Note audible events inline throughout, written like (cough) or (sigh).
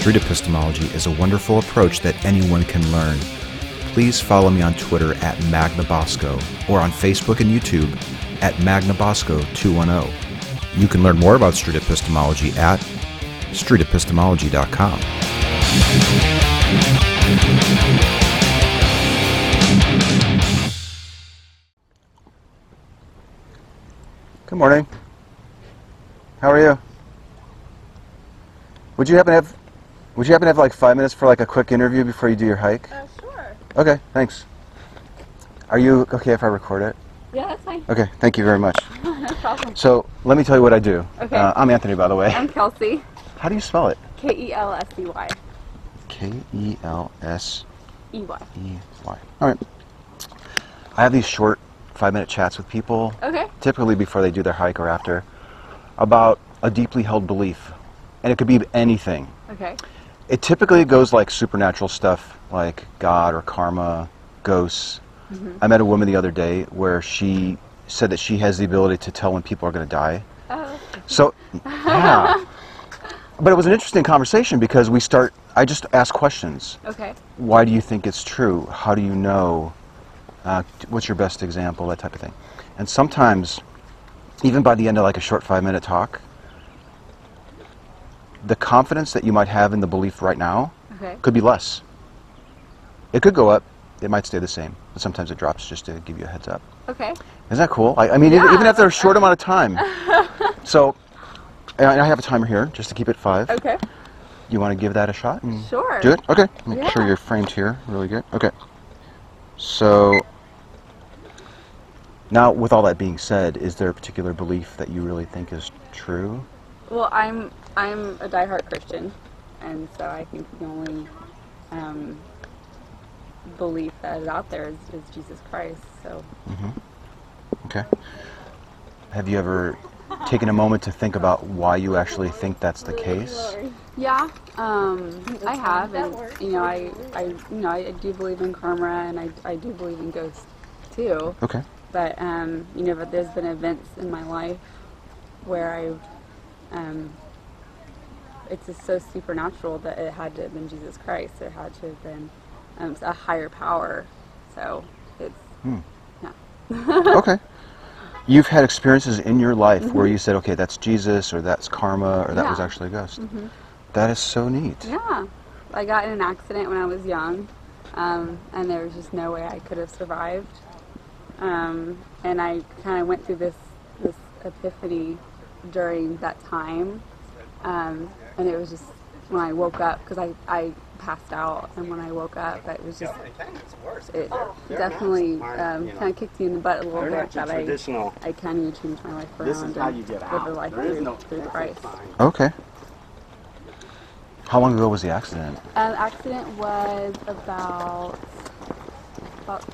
street epistemology is a wonderful approach that anyone can learn. Please follow me on Twitter at MagnaBosco or on Facebook and YouTube at MagnaBosco210. You can learn more about street epistemology at streetepistemology.com. Good morning. How are you? Would you happen to have Would you happen to have like five minutes for like a quick interview before you do your hike? Uh, sure. Okay, thanks. Are you okay if I record it? Yeah, that's fine. Okay, thank you very much. (laughs) no problem. So let me tell you what I do. Okay. Uh, I'm Anthony, by the way. I'm Kelsey. How do you spell it? K E L S E Y. K E L S E Y. E Y. All right. I have these short five-minute chats with people, Okay. typically before they do their hike or after, about a deeply held belief, and it could be anything. Okay. It typically goes like supernatural stuff, like God or karma, ghosts. I met a woman the other day where she said that she has the ability to tell when people are going to die. Oh. So, yeah. (laughs) But it was an interesting conversation because we start, I just ask questions. Okay. Why do you think it's true? How do you know? Uh, what's your best example? That type of thing. And sometimes, even by the end of like a short five minute talk, the confidence that you might have in the belief right now Okay. could be less. It could go up. It might stay the same. But sometimes it drops just to give you a heads up. Okay. Isn't that cool? I, I mean, even, Yeah. even after a short amount of time. (laughs) so, and I have a timer here just to keep it five. Okay. You want to give that a shot? and Sure. Do it? Okay. Make sure you're framed here. Really good. Okay. So, now with all that being said, is there a particular belief that you really think is true? Well, I'm I'm a diehard Christian, and so I think the only um, belief that is out there is, is Jesus Christ. So Okay. Have you ever taken a moment to think about why you actually think that's the case? yeah, um, I have, and you know, I, I you know I do believe in karma, and I, I do believe in ghosts too. Okay. But um, you know, but there's been events in my life where I've um, it's just so supernatural that it had to have been Jesus Christ. It had to have been um, a higher power. So it's yeah. (laughs) okay. You've had experiences in your life where you said, okay, that's Jesus, or that's karma, or that was actually a ghost. That is so neat. Yeah, I got in an accident when I was young, um, and there was just no way I could have survived. Um, and I kind of went through this this epiphany during that time, um, and it was just when I woke up because I I passed out, and when I woke up, it was just it definitely um, kind of kicked me in the butt a little They're bit not that I. I kind of changed my life around This is how and you get live out. a life There is through, no through Christ. Okay. How long ago was the accident? Um, accident was about about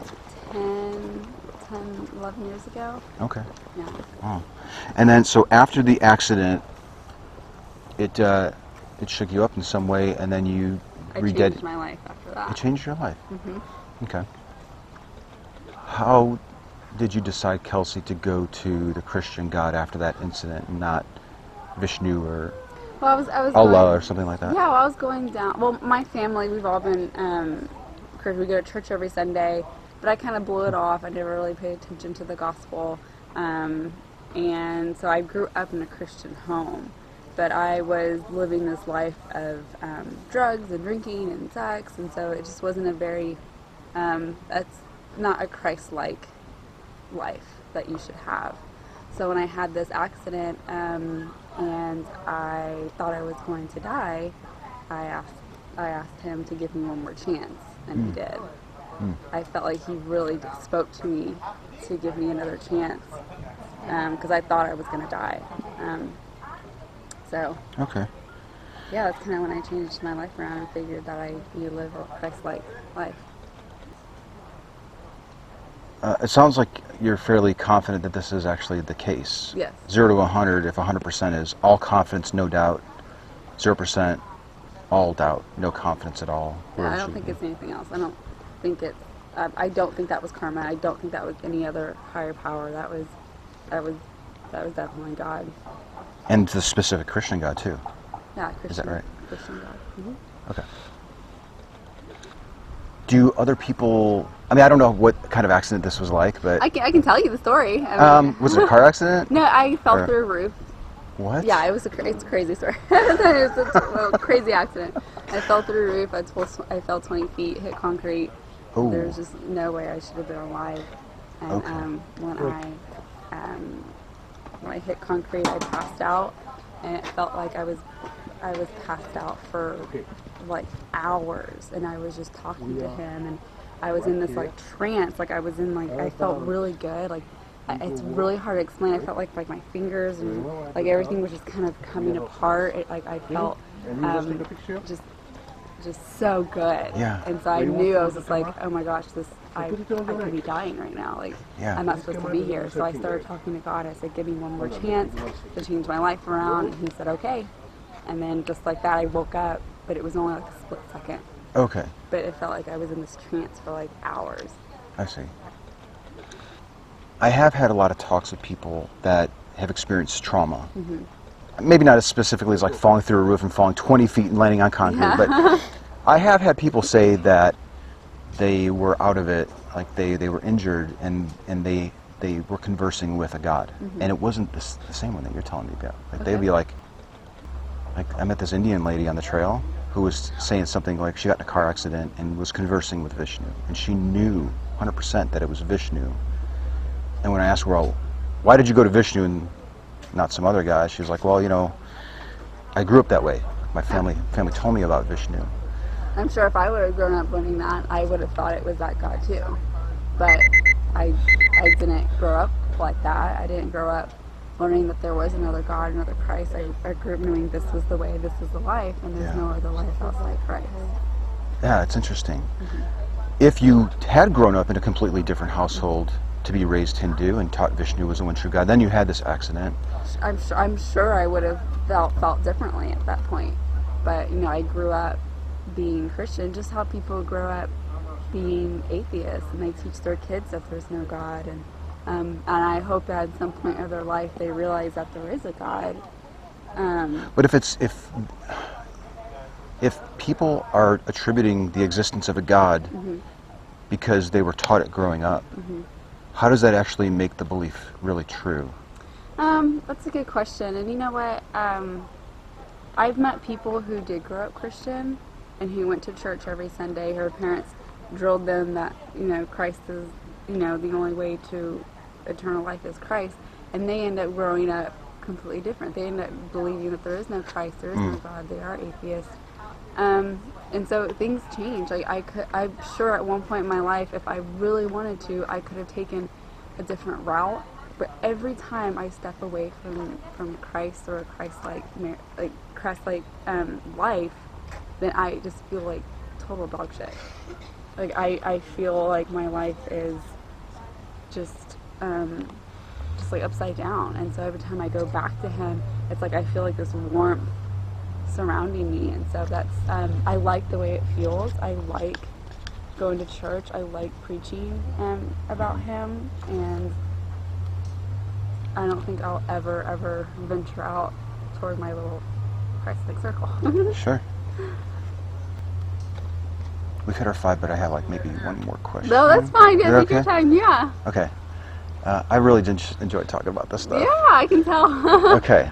10, 10, 11 years ago. Okay. Yeah. Oh. And then, so after the accident, it uh, it shook you up in some way, and then you I reded. changed my life after that. It changed your life. Mhm. Okay. How did you decide, Kelsey, to go to the Christian God after that incident, and not Vishnu or Well, I was, I was Allah going, or something like that? Yeah, well, I was going down. Well, my family, we've all been, um, Chris, we go to church every Sunday, but I kind of blew it off. I never really paid attention to the gospel. Um, and so I grew up in a Christian home, but I was living this life of um, drugs and drinking and sex, and so it just wasn't a very, um, that's not a Christ like life that you should have. So when I had this accident um, and I thought I was going to die, I asked I asked him to give me one more chance, and he did. I felt like he really spoke to me to give me another chance because I thought I was going to die. Um, so Okay. yeah, that's kind of when I changed my life around and figured that I you live a Christ-like life. Uh, it sounds like you're fairly confident that this is actually the case. Yes. Zero to 100, if 100% is all confidence, no doubt. 0%, all doubt, no confidence at all. Yeah, I don't think it's anything else. I don't think it's. Um, I don't think that was karma. I don't think that was any other higher power. That was, that was, that was definitely God. And the specific Christian God, too. Yeah, Christian. Is that right? Christian God. hmm Okay. Do other people? I mean, I don't know what kind of accident this was like, but I can I can tell you the story. I mean- um, was it a car (laughs) accident? no, I fell Or- through a roof. What? Yeah, it was a cra- it's a crazy story. (laughs) it was a, a crazy accident. I fell through a roof. I, told, I fell 20 feet, hit concrete. Ooh. There was just no way I should have been alive. And Okay. um, when I um, when I hit concrete, I passed out, and it felt like I was I was passed out for like hours, and I was just talking to him, and I was in this like trance, like I was in like I felt really good, like. It's really hard to explain. I felt like like my fingers and like everything was just kind of coming apart. It, like I felt um, just just so good. Yeah. And so I knew I was just like, oh my gosh, this I, I could be dying right now. Like Yeah. I'm not supposed to be here. So I started talking to God. I said, give me one more chance to change my life around. And He said, okay. And then just like that, I woke up, but it was only like a split second. Okay, But it felt like I was in this trance for like hours. I see. I have had a lot of talks with people that have experienced trauma. Mm-hmm. Maybe not as specifically as like falling through a roof and falling 20 feet and landing on concrete, Yeah. but (laughs) I have had people say that they were out of it, like they, they were injured and, and they they were conversing with a God, mm-hmm. and it wasn't the, the same one that you're telling me about. Like they'd be like, like I met this Indian lady on the trail who was saying something like she got in a car accident and was conversing with Vishnu, and she knew 100% that it was Vishnu. And when I asked her, well, why did you go to Vishnu and not some other guy? She was like, well, you know, I grew up that way. My family family told me about Vishnu. I'm sure if I would have grown up learning that, I would have thought it was that God too. But I, I didn't grow up like that. I didn't grow up learning that there was another God, another Christ. I, I grew up knowing this was the way, this is the life, and there's Yeah. no other life outside Christ. Yeah, it's interesting. Mm-hmm. If you had grown up in a completely different household to be raised Hindu and taught Vishnu was the one true God, then you had this accident. I'm sure, I'm sure I would have felt felt differently at that point. But you know, I grew up being Christian, just how people grow up being atheists, and they teach their kids that there's no God, and um, and I hope that at some point of their life they realize that there is a God. Um, But if it's if if people are attributing the existence of a God because they were taught it growing up, how does that actually make the belief really true? Um, that's a good question. And you know what? Um, I've met people who did grow up Christian and who went to church every Sunday. Her parents drilled them that, you know, Christ is, you know, the only way to eternal life is Christ. And they end up growing up completely different. They end up believing that there is no Christ, there is no God, they are atheists. Um, and so things change. Like I could, I'm sure at one point in my life, if I really wanted to, I could have taken a different route. But every time I step away from from Christ or a Christ-like, like Christ-like um, life, then I just feel like total dog shit. Like I, I feel like my life is just um, just like upside down. And so every time I go back to Him, it's like I feel like this warmth surrounding me. And so that's um, I like the way it feels. I like going to church. I like preaching um, about Him, and I don't think I'll ever ever venture out toward my little Christ-like circle. (laughs) Sure. We've hit our five, but I have like maybe one more question. no, that's fine. Yeah, take your okay? time. Yeah, Okay. Uh, I really did enjoy talking about this stuff. yeah, I can tell. (laughs) okay.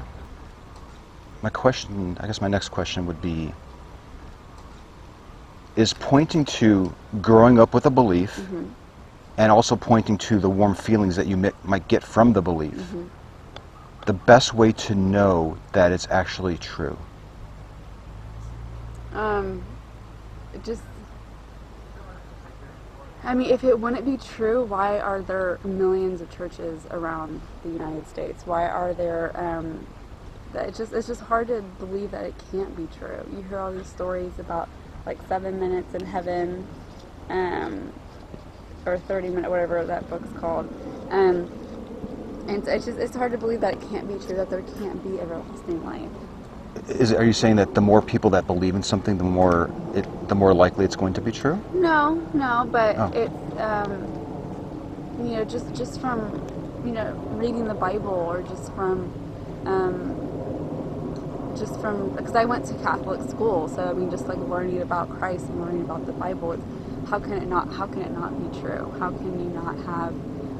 My question, I guess my next question would be Is pointing to growing up with a belief and also pointing to the warm feelings that you mi- might get from the belief the best way to know that it's actually true? Um, just. I mean, if it wouldn't be true, why are there millions of churches around the United States? Why are there? Um, it's just it's just hard to believe that it can't be true. You hear all these stories about like seven minutes in heaven, um, or thirty minute whatever that book's called, um, and so it's just it's hard to believe that it can't be true that there can't be everlasting life. Is are you saying that the more people that believe in something, the more it, the more likely it's going to be true? No, no, but Oh. it's um, you know just just from you know reading the Bible or just from um, just from because I went to Catholic school, so I mean, just like learning about Christ and learning about the Bible, it's, how can it not? How can it not be true? How can you not have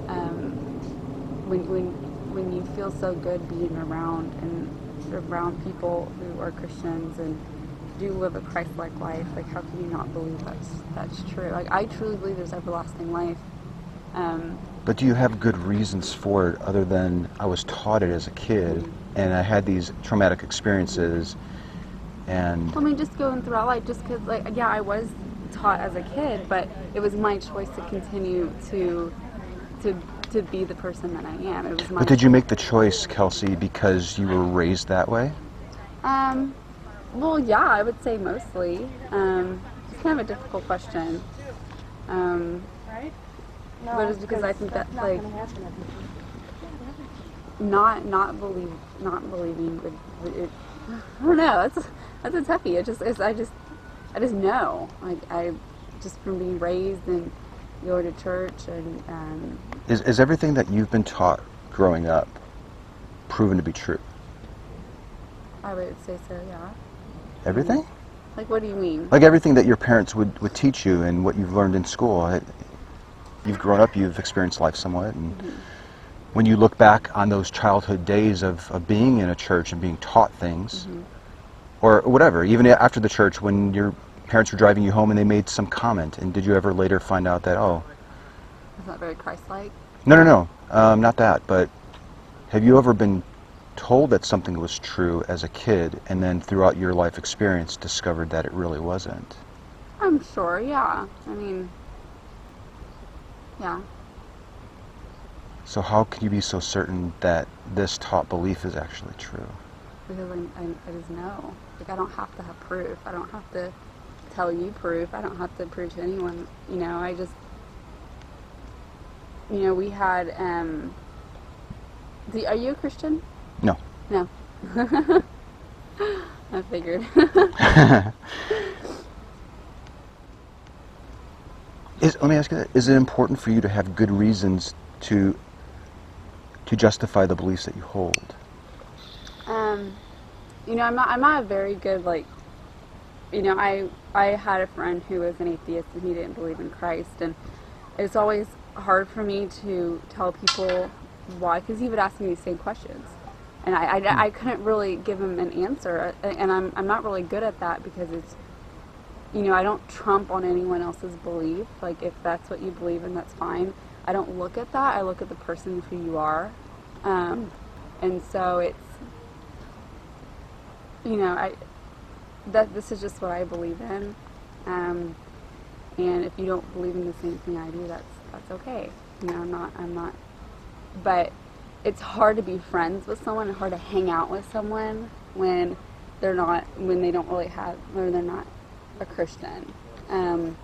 um, when when when you feel so good being around and around people who are Christians and do live a Christ-like life? Like, how can you not believe that's that's true? Like, I truly believe there's everlasting life. Um, But do you have good reasons for it other than I was taught it as a kid and I had these traumatic experiences and I mean, just going throughout life, just because, like, yeah, I was taught as a kid, but it was my choice to continue to to to be the person that I am. It was my. But did you make the choice, Kelsey, because you were raised that way? Um, well, yeah, I would say mostly. Um, it's kind of a difficult question. Um, right? No, but it's because I think that like not not believe not believing would, would it, (laughs) I don't know. That's that's a toughie. It just it's, I just I just know like I just from being raised and going to church and um, Is, is everything that you've been taught growing up proven to be true? I would say so. Yeah. Everything? Like, what do you mean? Like everything that your parents would, would teach you and what you've learned in school. It, you've grown up, you've experienced life somewhat. And when you look back on those childhood days of, of being in a church and being taught things, or whatever, even after the church, when your parents were driving you home and they made some comment, and did you ever later find out that, oh, It's not very Christ-like. no, no, no, um, not that, but have you ever been told that something was true as a kid and then throughout your life experience discovered that it really wasn't? I'm sure. Yeah. I mean, yeah. So how can you be so certain that this taught belief is actually true? because I, I, I just know. Like I don't have to have proof. I don't have to tell you proof. I don't have to prove to anyone. You know, I just, you know, we had. Um, the, are you a Christian? No. No. (laughs) I figured. (laughs) Is, let me ask you that. Is it important for you to have good reasons to to justify the beliefs that you hold? Um, you know, I'm not. I'm not a very good like. You know, I I had a friend who was an atheist and he didn't believe in Christ, and it's always hard for me to tell people why, because he would ask me the same questions, and I, I, I couldn't really give him an answer, and I'm I'm not really good at that because it's. You know, I don't trump on anyone else's belief. Like, if that's what you believe in, that's fine. I don't look at that. I look at the person who you are. Um, and so it's you know, I that this is just what I believe in, um, and if you don't believe in the same thing I do, that's that's okay. You know, I'm not I'm not, but it's hard to be friends with someone and hard to hang out with someone when they're not when they don't really have or they're not a Christian, um,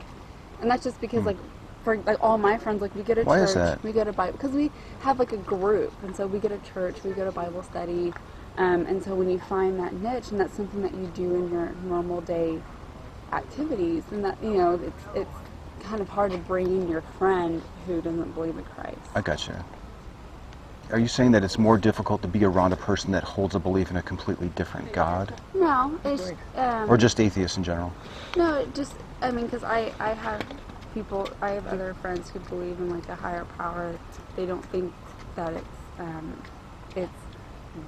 and that's just because like. For like all my friends, like we go to Why church, is that? we go to Bible because we have like a group, and so we go to church, we go to Bible study, um, and so when you find that niche and that's something that you do in your normal day activities, then that you know it's it's kind of hard to bring in your friend who doesn't believe in Christ. I gotcha. Are you saying that it's more difficult to be around a person that holds a belief in a completely different God, No, it's um, or just atheists in general? no, just I mean because I I have people I have other friends who believe in like a higher power. They don't think that it's um, it's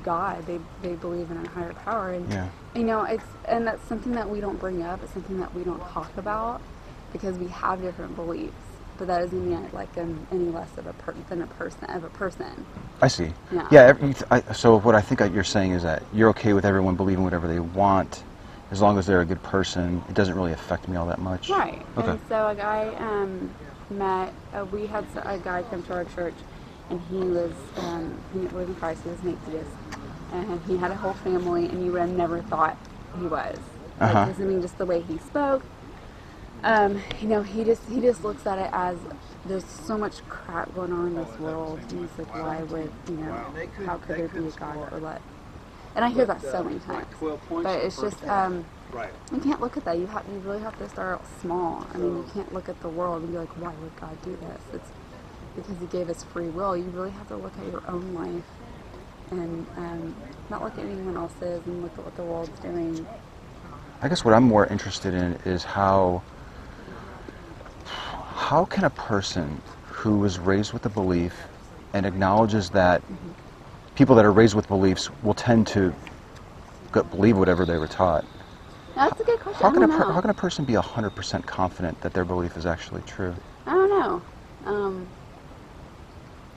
God. They they believe in a higher power and. Yeah. You know, it's and that's something that we don't bring up. It's something that we don't talk about because we have different beliefs. But that doesn't mean I like them any less of a per- than a person of a person. I see. Yeah. Yeah. every- I, so what I think you're saying is that you're okay with everyone believing whatever they want, as long as they're a good person. It doesn't really affect me all that much. Right. Okay. And so a guy um, met. Uh, we had a guy come to our church, and he was um, he believe in Christ. He was an atheist, and he had a whole family, and you would have never thought he was. Like, Uh-huh. I mean, just the way he spoke. Um, you know, he just he just looks at it as there's so much crap going on in this world. And he's like, why would you know? How could there be a God that would let? And I hear that so many times. But it's just um, Right. you can't look at that. You have you really have to start out small. I mean, you can't look at the world and be like, why would God do this? It's because He gave us free will. You really have to look at your own life and um, not look at anyone else's and look at what the world's doing. I guess what I'm more interested in is how how can a person who was raised with a belief and acknowledges that people that are raised with beliefs will tend to believe whatever they were taught. That's a good question. How can a per- how can a person be 100% confident that their belief is actually true? I don't know. Um,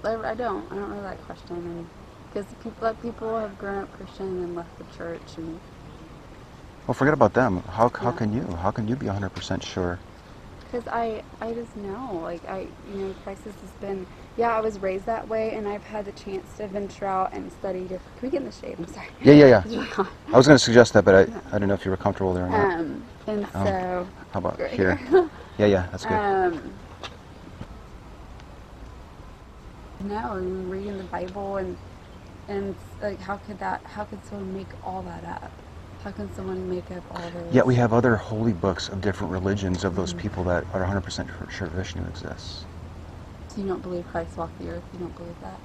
I, I don't. I don't really like questioning because people, like people have grown up Christian and left the church, and Well, forget about them. How, how Yeah. can you? How can you be 100% sure? because I, I just know, like I, you know, crisis has been. Yeah, I was raised that way, and I've had the chance to venture out and study. Different, can we get in the shade? I'm sorry. Yeah, yeah, yeah. (laughs) It's really hot. I was going to suggest that, but I, I didn't know if you were comfortable there or not. Um, and Um, so How about here. (laughs) Yeah, yeah, that's good. Um, no, and reading the Bible and and like how could that? How could someone make all that up? How can someone make up all those? Yet we have other holy books of different religions of those mm-hmm. people that are 100% sure- sure Vishnu exists. So you don't believe Christ walked the earth? You don't believe that?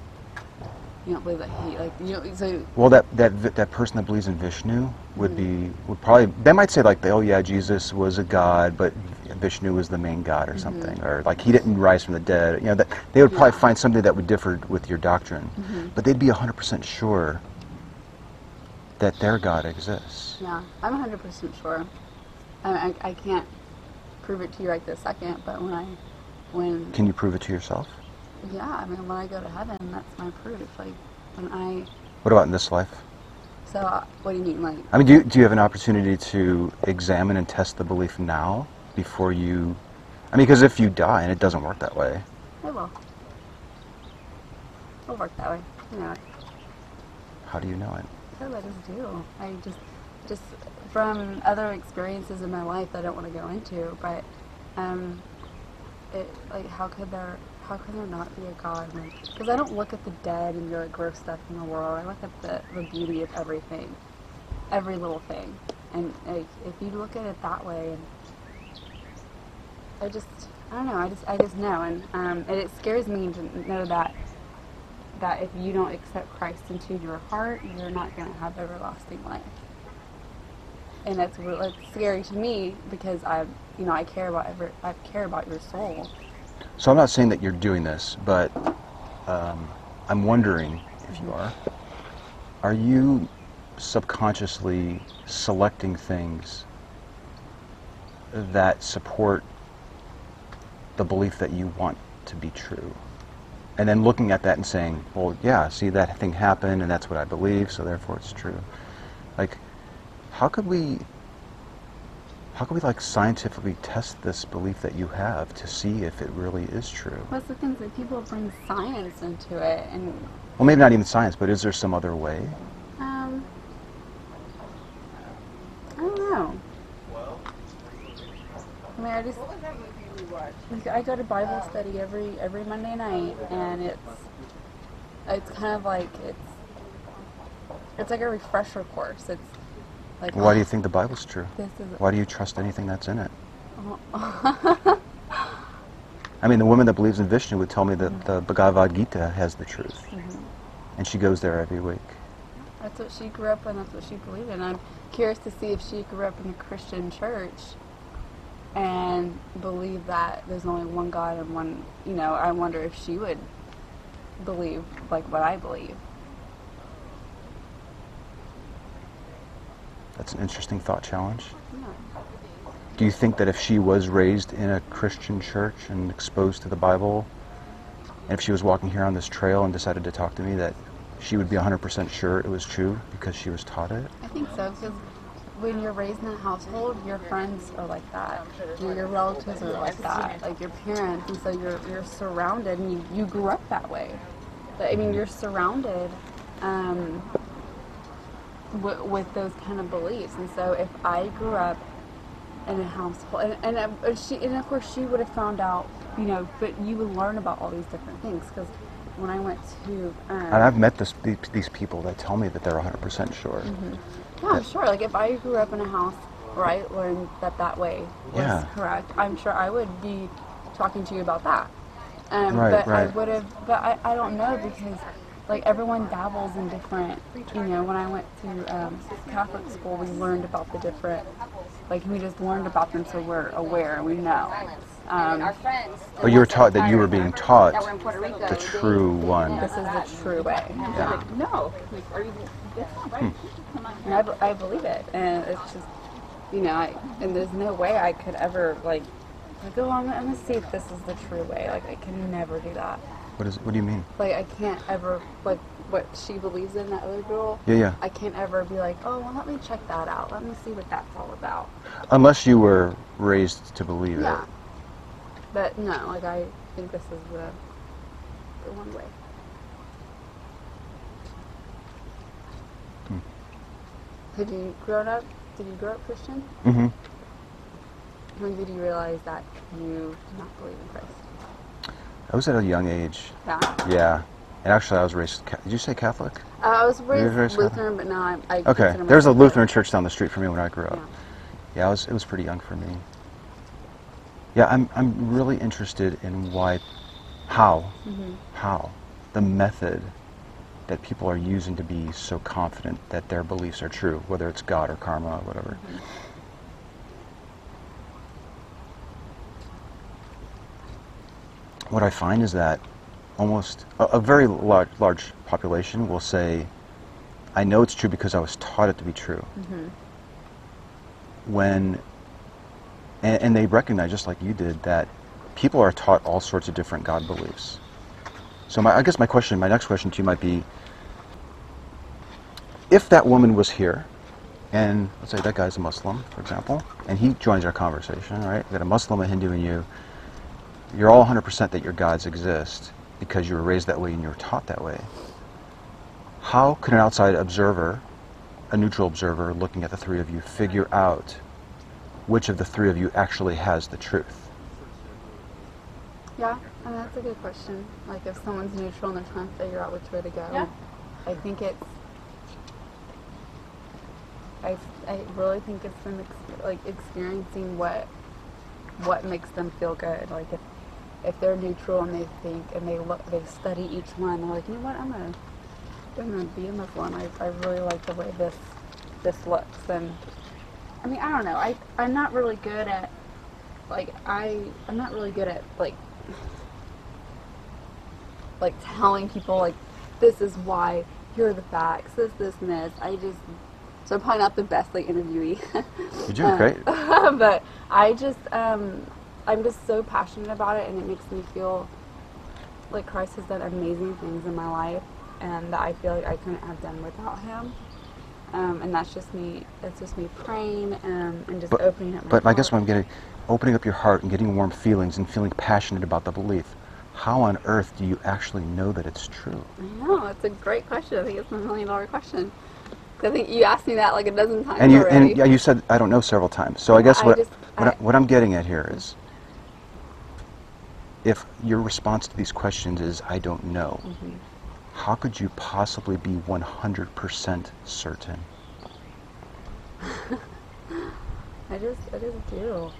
You don't believe that he like you know? So Well, that that that person that believes in Vishnu would Mhm. be would probably they might say like, oh yeah, Jesus was a god, but Vishnu was the main god or Mhm. something, or like he didn't rise from the dead. You know, that they would probably Yeah. find something that would differ with your doctrine, Mhm. but they'd be 100% sure that their God exists. yeah, I'm 100 percent sure. I, I I can't prove it to you right this second, but when I when Can you prove it to yourself? Yeah, I mean when I go to heaven, that's my proof. Like when I What about in this life? so uh, what do you mean like? I mean, do you, do you have an opportunity to examine and test the belief now before you? I mean, because if you die and it doesn't work that way, It will. It'll work that way. You know, how do you know it? because I just do. I just, just from other experiences in my life that I don't want to go into, but, um, it like how could there, how can there not be a God? Because I don't look at the dead and the like, gross stuff in the world. I look at the, the beauty of everything, every little thing, and like, if you look at it that way, and I just, I don't know. I just, I just know, and um, and it scares me to know that that if you don't accept Christ into your heart, you're not going to have everlasting life. And that's really scary to me because I, you know, I care about every, I care about your soul. So I'm not saying that you're doing this, but um, I'm wondering if you are. Are you subconsciously selecting things that support the belief that you want to be true? And then looking at that and saying, well, yeah, see, that thing happened and that's what I believe, so therefore it's true. Like, how could we how can we like scientifically test this belief that you have to see if it really is true? What's the things that people bring science into it, and Well, maybe not even science, but is there some other way? um, I don't know. Well, I mean, I just like, I go to Bible study every every Monday night, and it's it's kind of like it's it's like a refresher course. It's like Why do you oh. think the Bible's true? Why do you trust anything that's in it? oh, (laughs) I mean, the woman that believes in Vishnu would tell me that mm-hmm. the Bhagavad Gita has the truth, mm-hmm. and she goes there every week. That's what she grew up in. That's what she believed in. I'm curious to see if she grew up in a Christian church and believed that there's only one God and one. You know, I wonder if she would believe like what I believe. That's an interesting thought challenge. Do you think that if she was raised in a Christian church and exposed to the Bible, and if she was walking here on this trail and decided to talk to me, that she would be 100% sure it was true because she was taught it? I think so because when you're raised in a household, your friends are like that. Your, relatives are like that. Like your parents, and so you're you're surrounded, and you, you grew up that way. But I mean, you're surrounded um, with, with those kind of beliefs, and so if I grew up in a household, and, and, uh, and she, and of course she would have found out, you know, but you would learn about all these different things because when I went to um, And I've met this, these, people that tell me that they're 100% sure. Yeah, I'm sure. Like if I grew up in a house where I learned that that way was Yeah. correct, I'm sure I would be talking to you about that. Um, Right, but I would have, but I, I don't know because like everyone dabbles in different. You know, when I went to um, Catholic school, we learned about the different. Like we just learned about them, so we're aware and we know. Um, Our friends. Or you were taught that you were being taught that were in Puerto Rico. the true one. this is the true way. Yeah. No, like, are you? That's not right. And I, I believe it, and it's just, you know, I, and there's no way I could ever like, like, oh, I'm, I'm gonna see if this is the true way. Like, I can never do that. What is? What do you mean? Like, I can't ever like what she believes in that other girl. Yeah, yeah. I can't ever be like, oh, well, let me check that out. Let me see what that's all about. Unless you were raised to believe Yeah. it. But no, like I think this is the the one way. Hmm. Did you grow up? Did you grow up Christian? Mm-hmm. When did you realize that you did not believe in Christ? I was at a young age. Yeah. Yeah. And actually, I was raised. Did you say Catholic? Uh, I was raised raised Lutheran, but now I'm, I Okay. consider There's a Lutheran church down the street from me when I grew up. Yeah. Yeah, I was, it was pretty young for me. Yeah, I'm, I'm really interested in why, how, Mhm. how, the method that people are using to be so confident that their beliefs are true, whether it's God or karma or whatever. What I find is that almost a, a very large, large population will say, I know it's true because I was taught it to be true. Mhm. when and, and they recognize just like you did that people are taught all sorts of different god beliefs. So my, i guess my question my next question to you might be if that woman was here and let's say that guy's a muslim for example and he joins our conversation right? We got a muslim a hindu and you you're all 100% that your gods exist because you were raised that way and you were taught that way how could an outside observer a neutral observer looking at the three of you figure out which of the three of you actually has the truth. Yeah, I mean, that's a good question. Like, if someone's neutral and they're trying to figure out which way to go, Yeah. I think it's. I, I really think it's them ex- like experiencing what what makes them feel good. Like if if they're neutral and they think and they look they study each one, they're like, you know what, I'm gonna I'm gonna be a Muslim. I, I really like the way this this looks and I mean I don't know. I I'm not really good at like I I'm not really good at like like telling people like this is why here are the facts this this and this I just so I'm probably not the best like interviewee You're doing great. (laughs) but I just um I'm just so passionate about it and it makes me feel like Christ has done amazing things in my life and that I feel like I couldn't have done without him um, and that's just me it's just me praying um, and just But, opening up my but I guess what. I'm getting, opening up your heart and getting warm feelings and feeling passionate about the belief. How on earth do you actually know that it's true? I know, it's a great question. I think it's a million dollar question. I think you asked me that like a dozen times And you already. and yeah, you said I don't know several times. So I guess I what just- what, I, I- what I'm getting at here is, if your response to these questions is I don't know, Mhm. how could you possibly be 100% certain? (laughs) I just, I just do.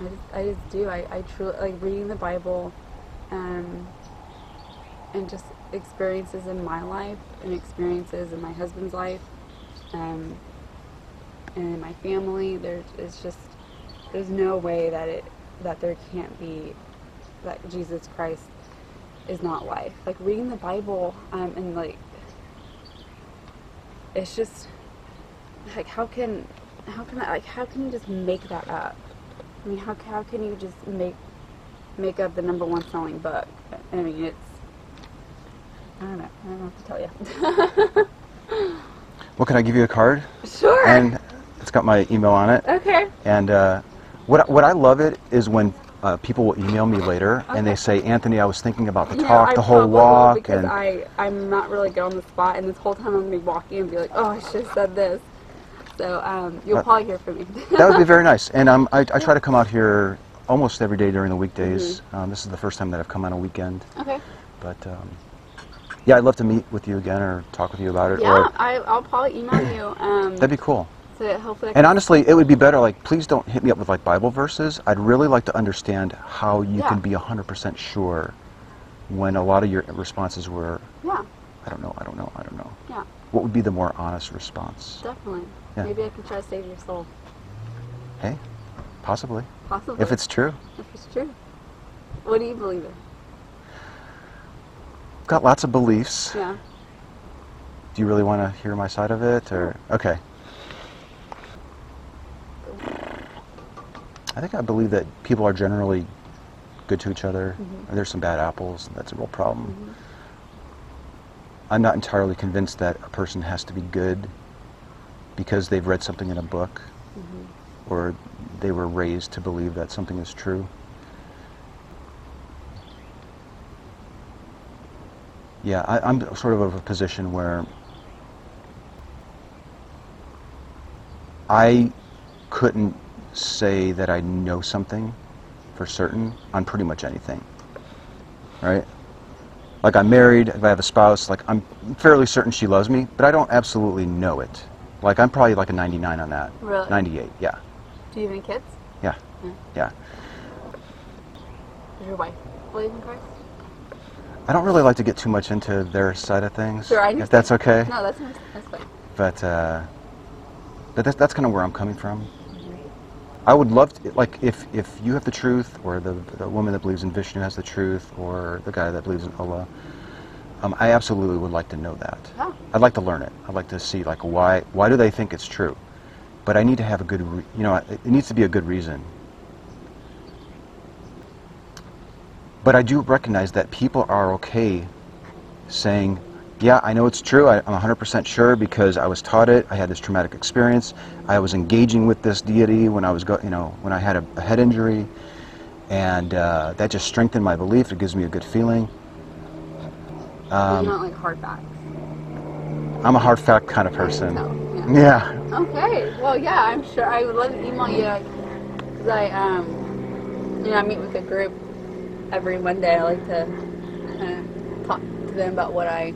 I just, I just do. I, I truly like reading the Bible, um, and just experiences in my life and experiences in my husband's life, um, and in my family. There's, it's just, there's no way that it, that there can't be, that Jesus Christ is not life. Like reading the Bible, um, and like, it's just, like how can how can I like how can you just make that up? I mean, how how can you just make make up the number one selling book? I mean, it's I don't know. I don't know what to tell you. (laughs) Well, can I give you a card? sure. And it's got my email on it. okay. And uh, what what I love it is when uh, people will email me later and they say, Anthony, I was thinking about the know, talk, I the whole will walk, because and I I'm not really good on the spot, and this whole time I'm gonna be walking and be like, oh, I should have said this. So um, you'll Uh, probably hear from me. (laughs) that would be very (laughs) nice. And um, I, I try to come out here almost every day during the weekdays. Mm-hmm. Um, this is the first time that I've come on a weekend, okay. but um, yeah, I'd love to meet with you again or talk with you about it. Yeah, Or I I'll probably email you. Um, that'd be cool. So hopefully. And honestly, it would be better. Like, please don't hit me up with like Bible verses. I'd really like to understand how you Yeah. can be 100% sure when a lot of your responses were Yeah. I don't know, I don't know, I don't know. Yeah, What would be the more honest response? definitely. Yeah. Maybe I can try to save your soul. Hey, possibly. Possibly. If it's true. if it's true. What do you believe in? Got lots of beliefs. Yeah. Do you really want to hear my side of it or okay. I think I believe that people are generally good to each other. Mhm. There's some bad apples, and that's a real problem. Mhm. I'm not entirely convinced that a person has to be good because they've read something in a book Mhm. or they were raised to believe that something is true. Yeah, I, I'm sort of of a position where I couldn't say that I know something for certain on pretty much anything. Right? Like I'm married, if I have a spouse, like I'm fairly certain she loves me, but I don't absolutely know it. Like I'm probably like a 99 on that. Really? 98, yeah. Do you have any kids? Yeah. Yeah. Yeah. Does your wife believe in Christ? I don't really like to get too much into their side of things. Sure, I if that's okay. No, that's that's fine. But uh, but that's, that's kind of where I'm coming from. I would love to, like, if, if you have the truth, or the, the woman that believes in Vishnu has the truth, or the guy that believes in Allah, um, I absolutely would like to know that. I'd like to learn it. I'd like to see, like, why, why do they think it's true? But I need to have a good, re- you know, it needs to be a good reason. But I do recognize that people are okay saying, yeah, I know it's true. I, I'm 100% sure because I was taught it. I had this traumatic experience. I was engaging with this deity when I was, go, you know, when I had a, a head injury, and uh, that just strengthened my belief. It gives me a good feeling. Um, you don't like hard facts. I'm a hard fact kind of person. Yeah. Yeah. Okay. Well, yeah, I'm sure I would love to email you because I, um, you know, I meet with a group every Monday. I like to kind of talk to them about what I,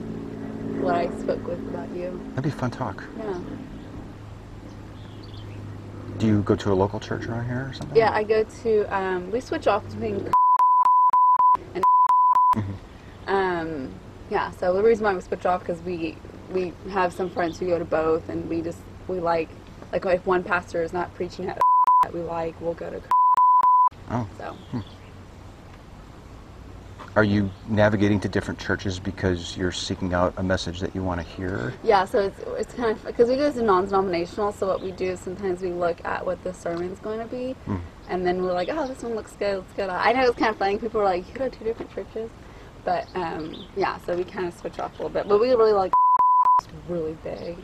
what I spoke with about you. That'd be a fun talk. Yeah. Do you go to a local church around here or something? Yeah, I go to. Um, we switch off between and. Um, yeah. So the reason why we switch off because we we have some friends who go to both, and we just we like like if one pastor is not preaching at that (laughs) we like, we'll go to. (laughs) Oh. So Are you navigating to different churches because you're seeking out a message that you want to hear? yeah, so it's it's kind of because we do this in non-denominational. So what we do is sometimes we look at what the sermon's going to be, Mm. and then we're like, oh, this one looks good. Let's go. to-" I know it's kind of funny. People are like, you go to two different churches, but um, yeah. So we kind of switch off a little bit, but we really like. (laughs) It's really big.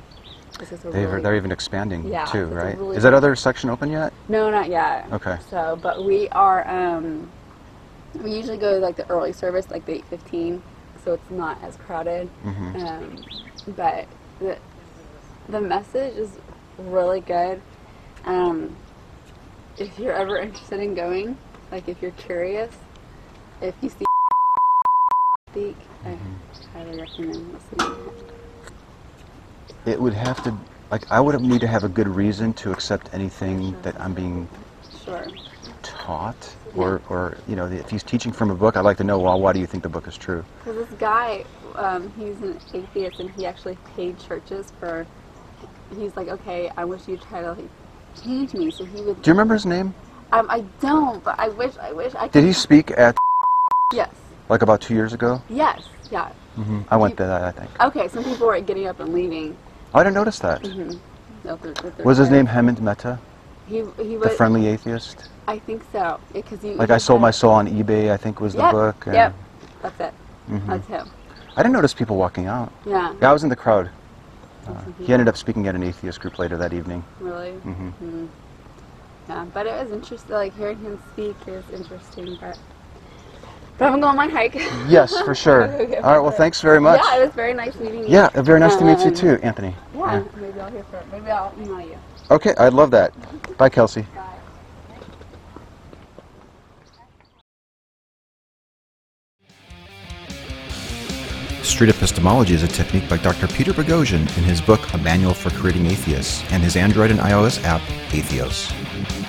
This is a They've, really they're even expanding Yeah, too, right? really Is that other section open yet? No, not yet. Okay. So, but we are. Um, we usually go like the early service, like the eight fifteen, so it's not as crowded. Mhm. Um, but the the message is really good. Um, if you're ever interested in going, like if you're curious, if you see speak, I highly recommend listening. It would have to, like, I would need to have a good reason to accept anything that I'm being Sure. Taught, or, or you know, if he's teaching from a book, I'd like to know, well, why do you think the book is true? Because this guy, um, he's an atheist, and he actually paid churches for. He's like, okay, I wish you'd try to like, change me. So he would. Do you remember his name? Um, I don't, but I wish, I wish I could. Did he speak at Yes. like about two years ago? Yes. Yeah. mm-hmm. I went to that, I think. Okay, some people were getting up and leaving. Oh, I didn't notice that. Mm-hmm. Was his name Hemant Mehta, He he the friendly atheist? I think so. Because he. Like I sold my soul on eBay, I think was the Yep, book. and- Yep. That's it. Mhm. That's him. I didn't notice people walking out. Yeah. Yeah, I was in the crowd. Uh, he ended up speaking at an atheist group later that evening. Really. hmm Mm. Yeah, but it was interesting. Like hearing him speak is interesting. But but I'm going to go on my hike. Yes, for (laughs) sure. Okay, All right, well, thanks very much. Yeah, it was very nice meeting you. Yeah, very nice to meet you Um, too, Anthony. Yeah, maybe I'll hear from. Maybe I'll email you. Okay, I'd love that. Bye, Kelsey. Street epistemology is a technique by Dr. Peter Boghossian in his book A Manual for Creating Atheists and his Android and iOS app, Atheos.